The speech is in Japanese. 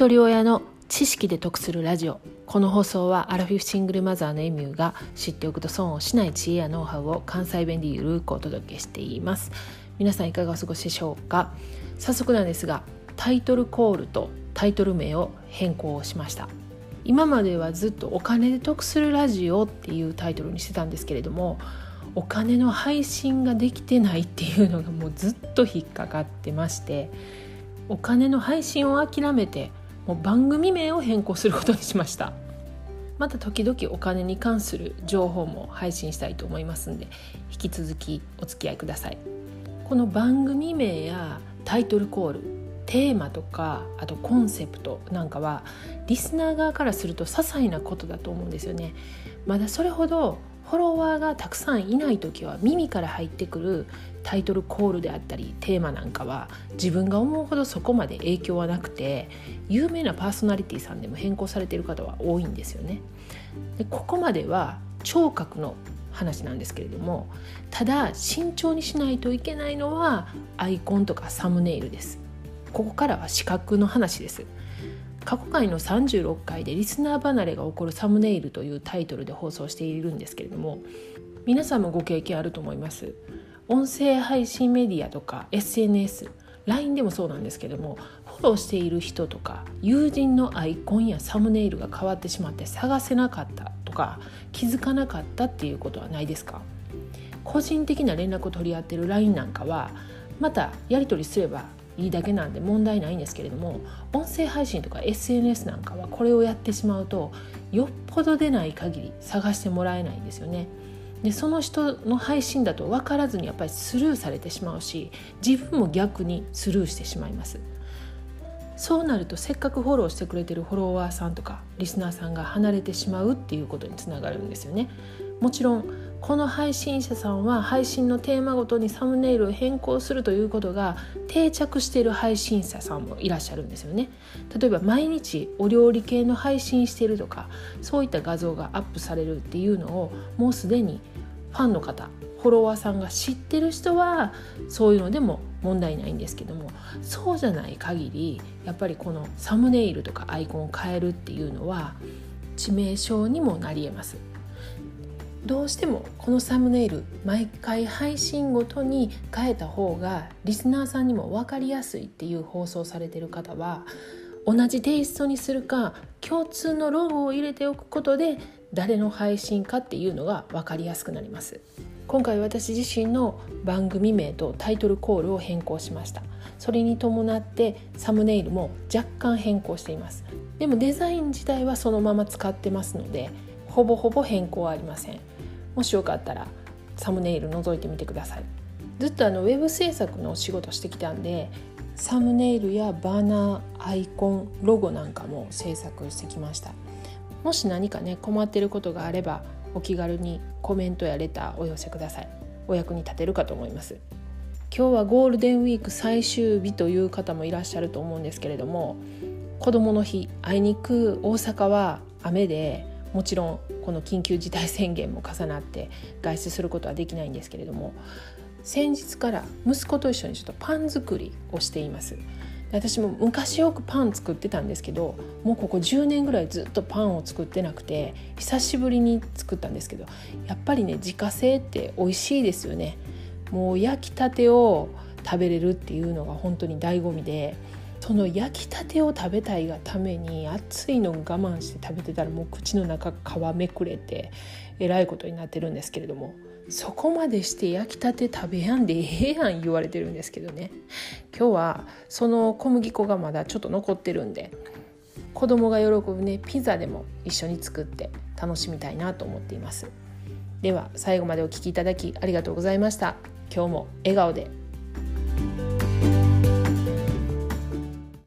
一人親の知識で得するラジオ。この放送はアラフィフシングルマザーのエミューが知っておくと損をしない知恵やノウハウを関西弁でゆるくお届けしています。皆さんいかがお過ごしでしょうか？早速なんですがタイトルコールとタイトル名を変更しました。今まではずっとお金で得するラジオっていうタイトルにしてたんですけれどもお金の配信ができてないっていうのがもうずっと引っかかってましてお金の配信を諦めてもう番組名を変更することにしました。また時々お金に関する情報も配信したいと思いますんで引き続きお付き合いください。この番組名やタイトルコールテーマとかあとコンセプトなんかはリスナー側からすると些細なことだと思うんですよね。まだそれほどフォロワーがたくさんいない時は耳から入ってくるタイトルコールであったりテーマなんかは自分が思うほどそこまで影響はなくて有名なパーソナリティさんでも変更されている方は多いんですよね。でここまでは聴覚の話なんですけれどもただ慎重にしないといけないのはアイコンとかサムネイルです。ここからは視覚の話です。過去回の36回でリスナー離れが起こるサムネイルというタイトルで放送しているんですけれども皆さんもご経験あると思います。音声配信メディアとか SNS LINE でもそうなんですけどもフォローしている人とか友人のアイコンやサムネイルが変わってしまって探せなかったとか気づかなかったっていうことはないですか？個人的な連絡を取り合ってる LINE なんかはまたやり取りすればいいだけなんで問題ないんですけれども音声配信とか SNS なんかはこれをやってしまうとよっぽどでない限り探してもらえないんですよね。でその人の配信だと分からずにやっぱりスルーされてしまうし自分も逆にスルーしてしまいます。そうなるとせっかくフォローしてくれてるフォロワーさんとかリスナーさんが離れてしまうっていうことにつながるんですよね。もちろんこの配信者さんは配信のテーマごとにサムネイルを変更するということが定着している配信者さんもいらっしゃるんですよね。例えば毎日お料理系の配信してるとかそういった画像がアップされるっていうのをもうすでにファンの方フォロワーさんが知ってる人はそういうのでも問題ないんですけどもそうじゃない限りやっぱりこのサムネイルとかアイコンを変えるっていうのは致命傷にもなりえます。どうしてもこのサムネイル毎回配信ごとに変えた方がリスナーさんにも分かりやすいっていう放送されてる方は同じテイストにするか共通のロゴを入れておくことで誰の配信かっていうのが分かりやすくなります。今回私自身の番組名とタイトルコールを変更しましたそれに伴ってサムネイルも若干変更しています。でもデザイン自体はそのまま使ってますのでほぼほぼ変更はありません。もしよかったらサムネイル覗いてみてください。ずっとあのウェブ制作のお仕事してきたんでサムネイルやバナーアイコンロゴなんかも制作してきました。もし何かね困ってることがあればお気軽にコメントやレターお寄せください。お役に立てるかと思います。今日はゴールデンウィーク最終日という方もいらっしゃると思うんですけれども子どもの日あいにく大阪は雨でもちろんこの緊急事態宣言も重なって外出することはできないんですけれども先日から息子と一緒にちょっとパン作りをしています。私も昔よくパン作ってたんですけどもうここ10年ぐらいずっとパンを作ってなくて久しぶりに作ったんですけどやっぱりね自家製って美味しいですよね。もう焼きたてを食べれるっていうのが本当に醍醐味でその焼きたてを食べたいがために熱いのを我慢して食べてたらもう口の中皮めくれてえらいことになってるんですけれどもそこまでして焼きたて食べやんでええやん言われてるんですけどね。今日はその小麦粉がまだちょっと残ってるんで子供が喜ぶねピザでも一緒に作って楽しみたいなと思っています。では最後までお聴きいただきありがとうございました。今日も笑顔で。